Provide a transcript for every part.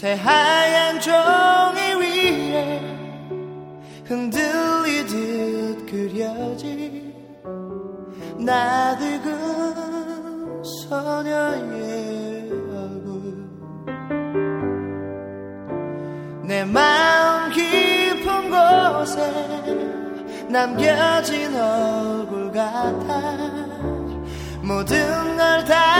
새하얀 종이 위에 흔들리듯 그려진 나득은 소녀의 얼굴. 내 마음 깊은 곳에 남겨진 얼굴 같아 모든 걸다 잊었다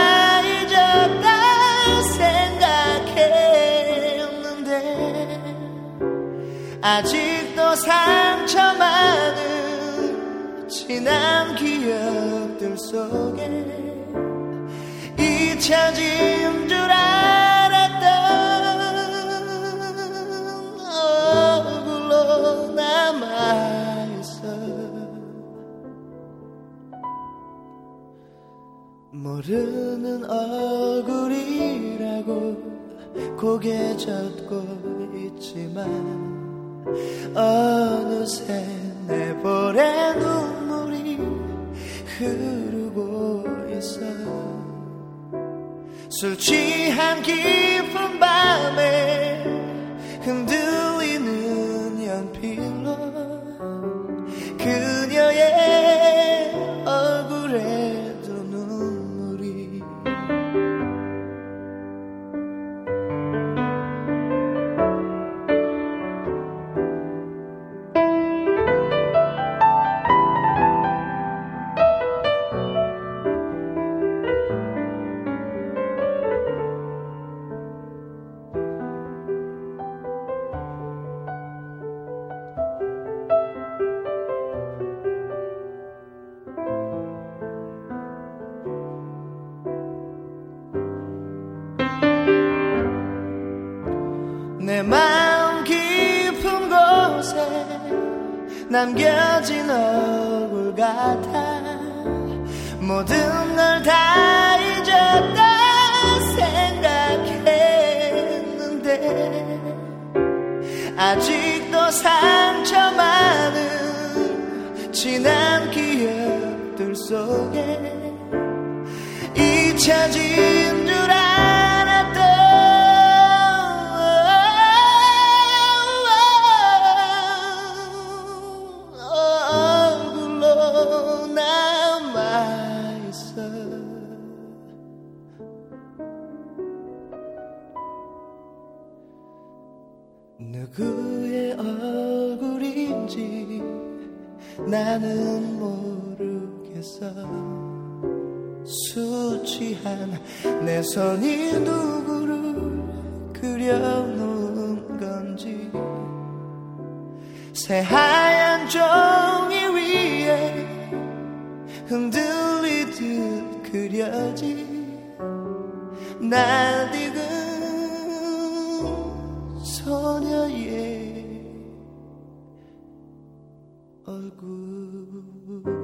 아직도 상처 많은 지난 기억들 속에 잊혀진 줄 알았던 얼굴로 남아있어. 모르는 얼굴이라고 고개 젓고 있지만 어느새 내 볼에 눈물이 흐르고 있어. 술 취한 깊은 밤에 흔들 내 마음 깊은 곳에 남겨진 얼굴 같아. 모든 걸 다 잊었다 생각했는데 아직도 상처 많은 지난 기억들 속에 잊혀진 내 손이 누구를 그려놓은 건지. 새하얀 종이 위에 흔들리듯 그려진 낯익은 소녀의 얼굴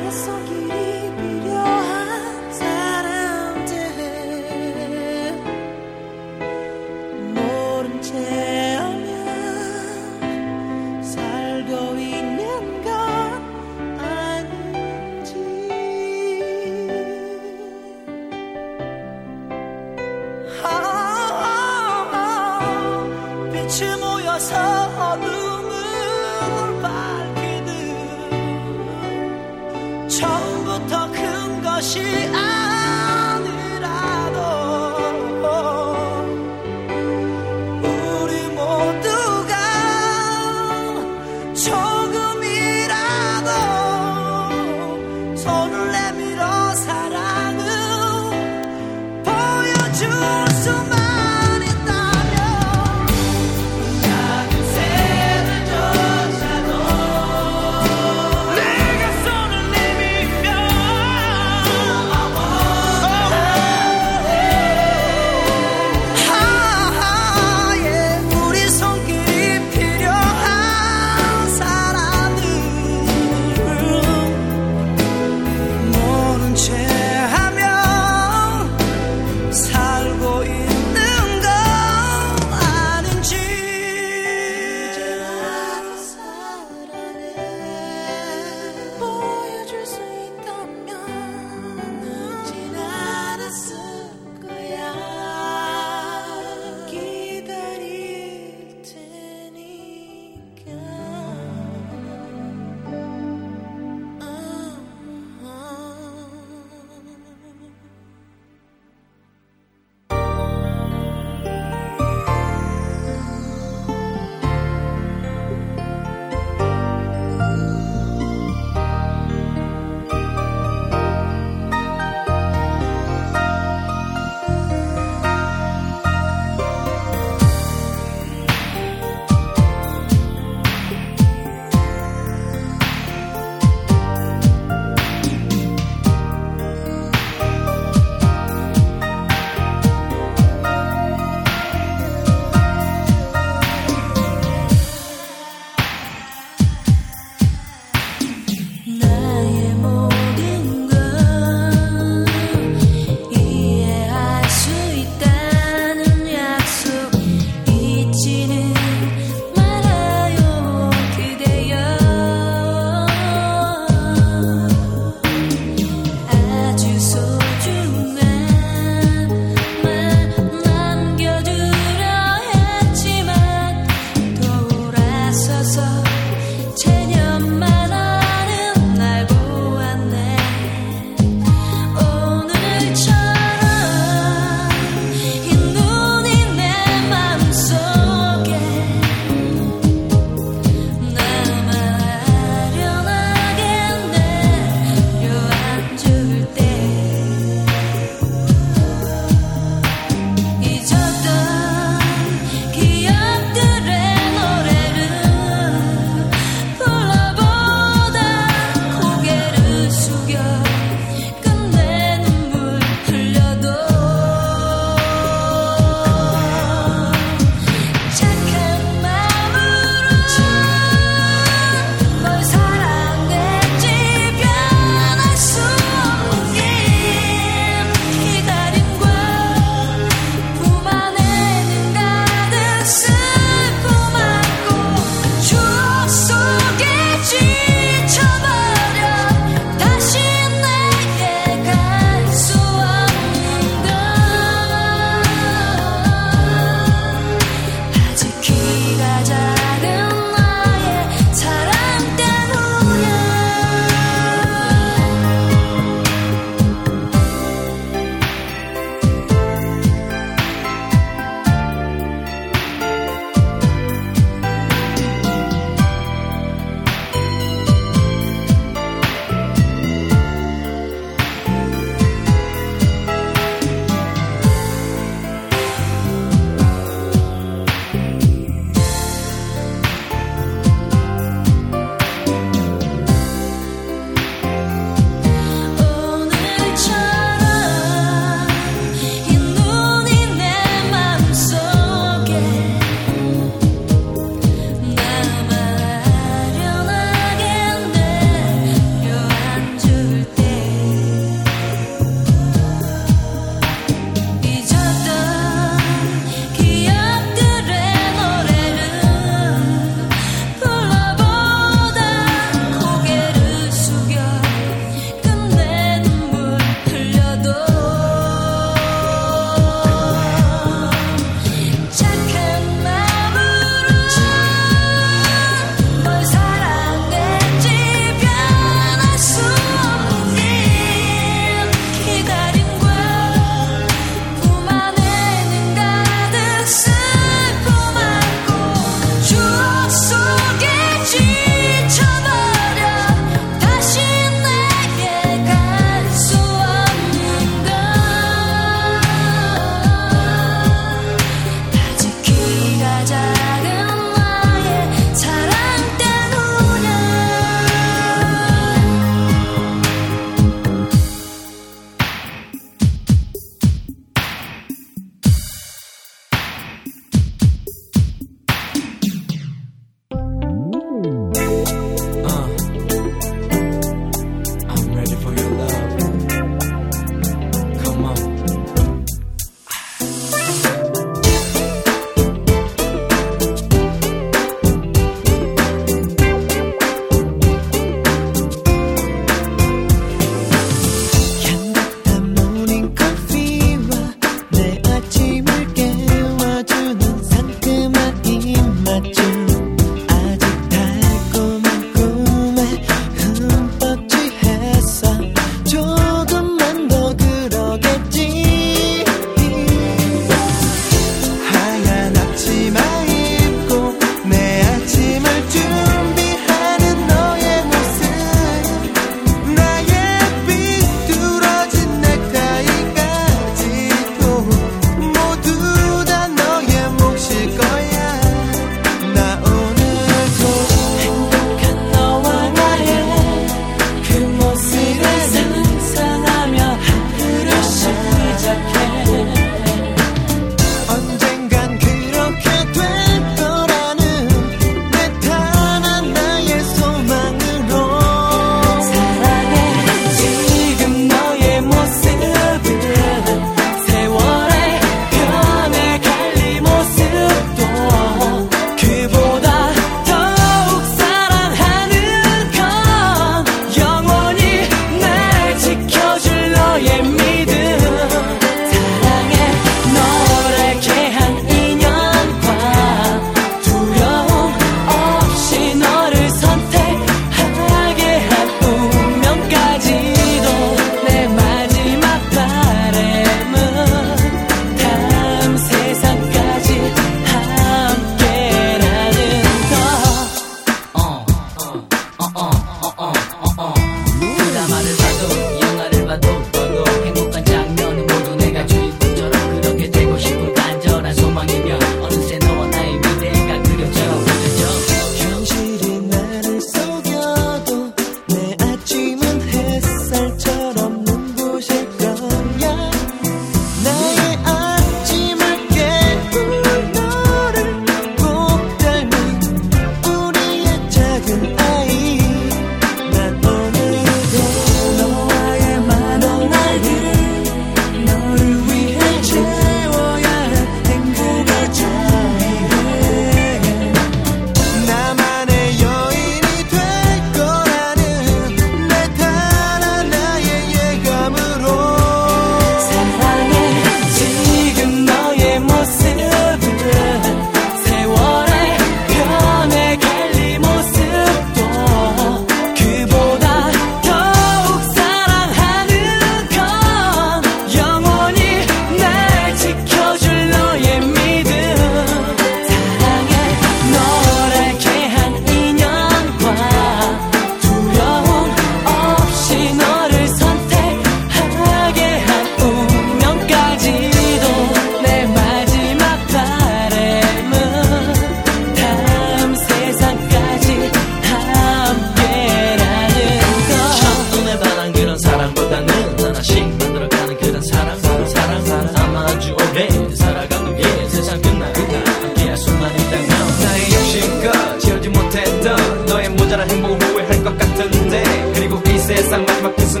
나의 손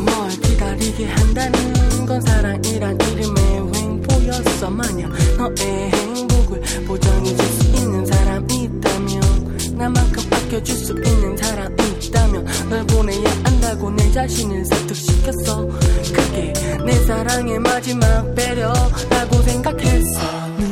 뭘 기다리게 한다는 건 사랑이란 이름에 횡포였어. 마냥 너의 행복을 보장해줄 수 있는 사람 있다면 나만큼 아껴줄 수 있는 사람 있다면 널 보내야 한다고 내 자신을 설득시켰어. 그게 내 사랑의 마지막 배려라고 생각했어.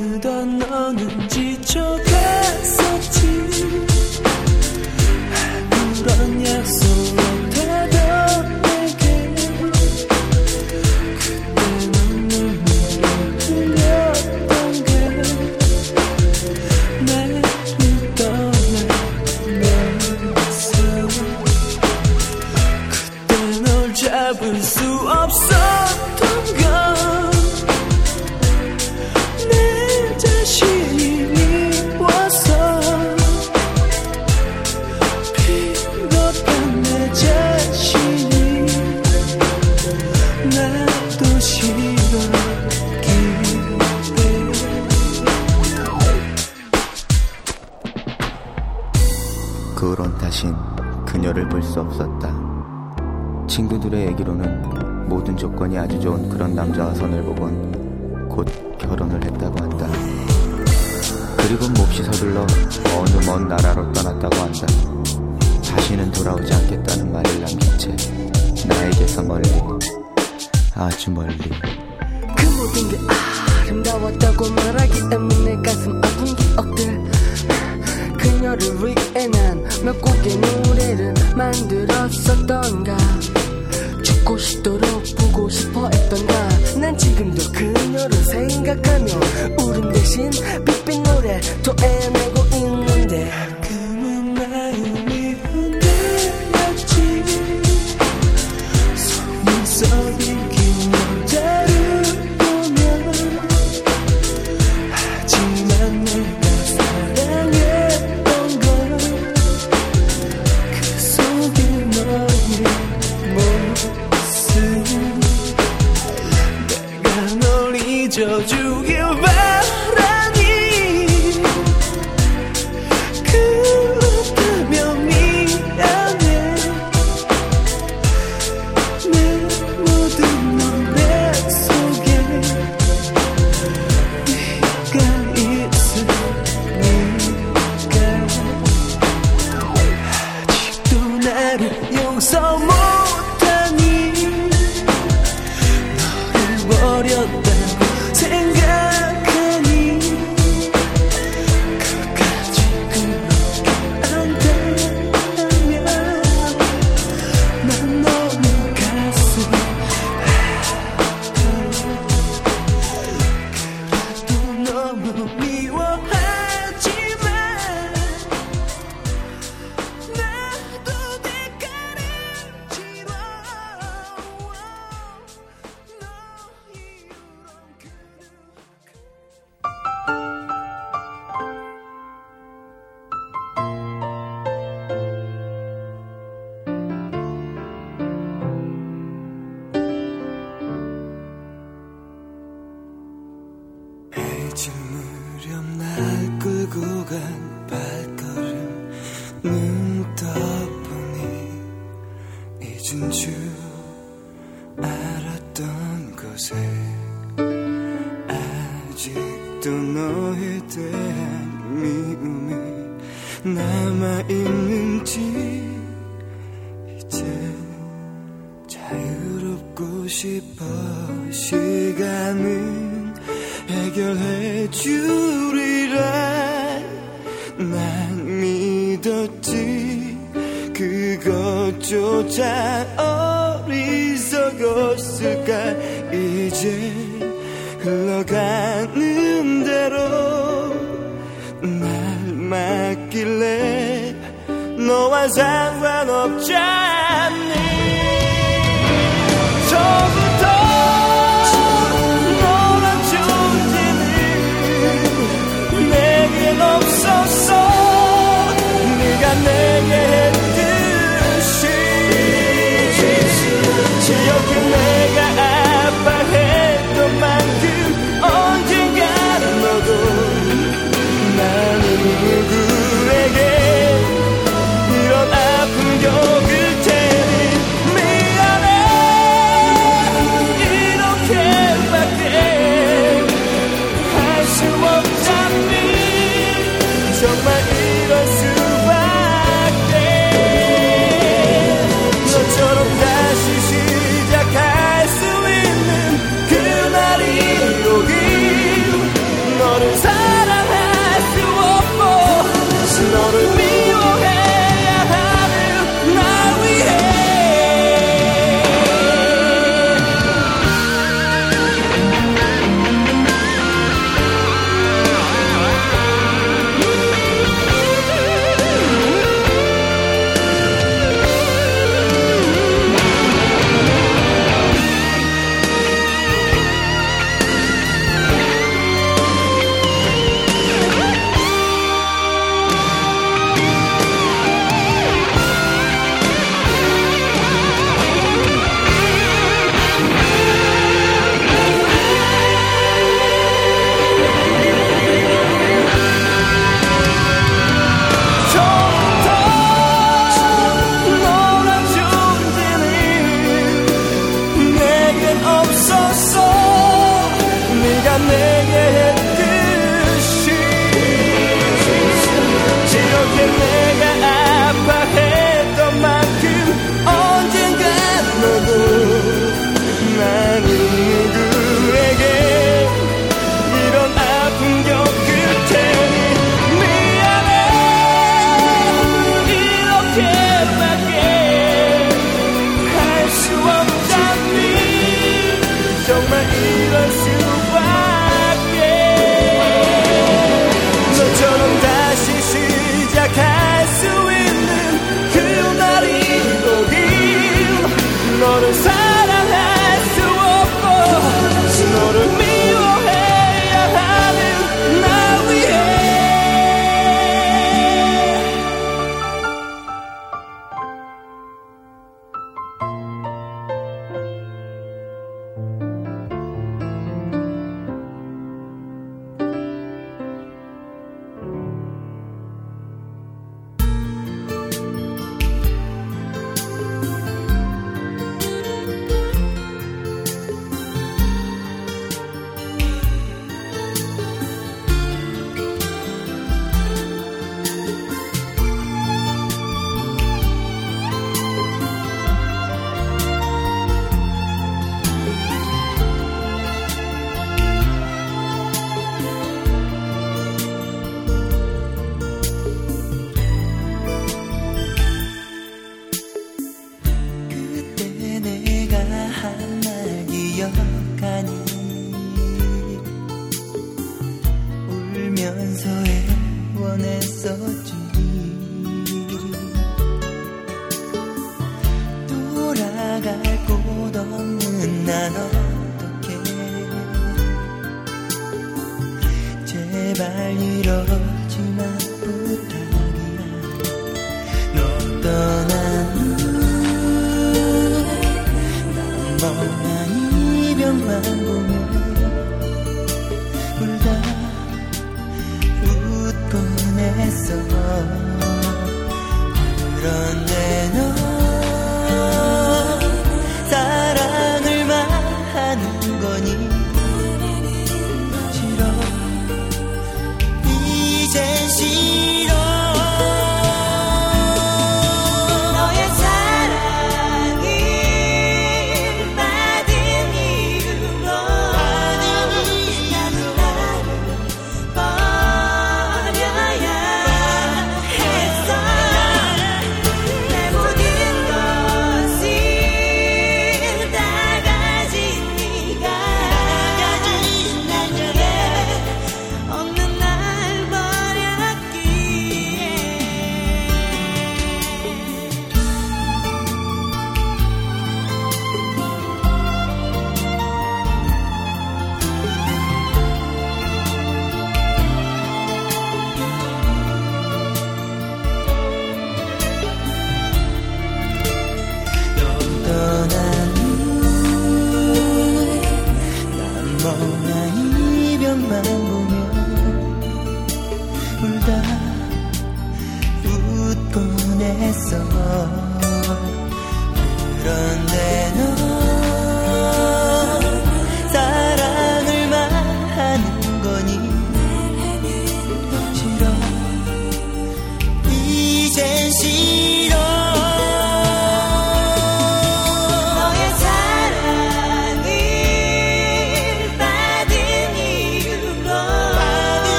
맞길래 너와 상관없잖니.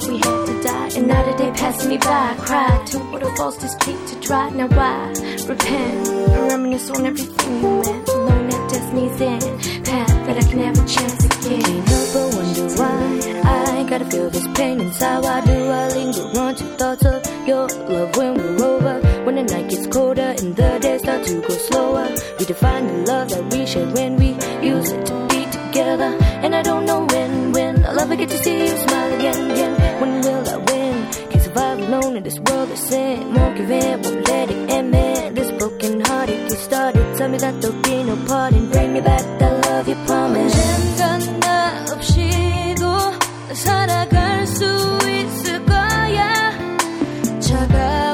what we had to die. And now the day passing me by. Cried to what a false to to dry. Now I repent and reminisce on everything we went. Alone at destiny's end. Path that I can have a chance again. Can't help but wonder why I gotta feel this pain inside. Why do I linger on to thoughts of your love when we're over? When the night gets colder and the days start to go slower. We define the love that we shared when we used it to be together. And I don't know I'll ever get to see you smile again, again. When will I win? Can't survive alone in this world of sin. Won't give in, won't let it end. Man, this broken heart it gets started. Tell me that there'll be no pardon. Bring me back the love you promised. 언젠간 나 없이도 살아갈 수 있을 거야. 차가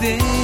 수 있어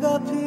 내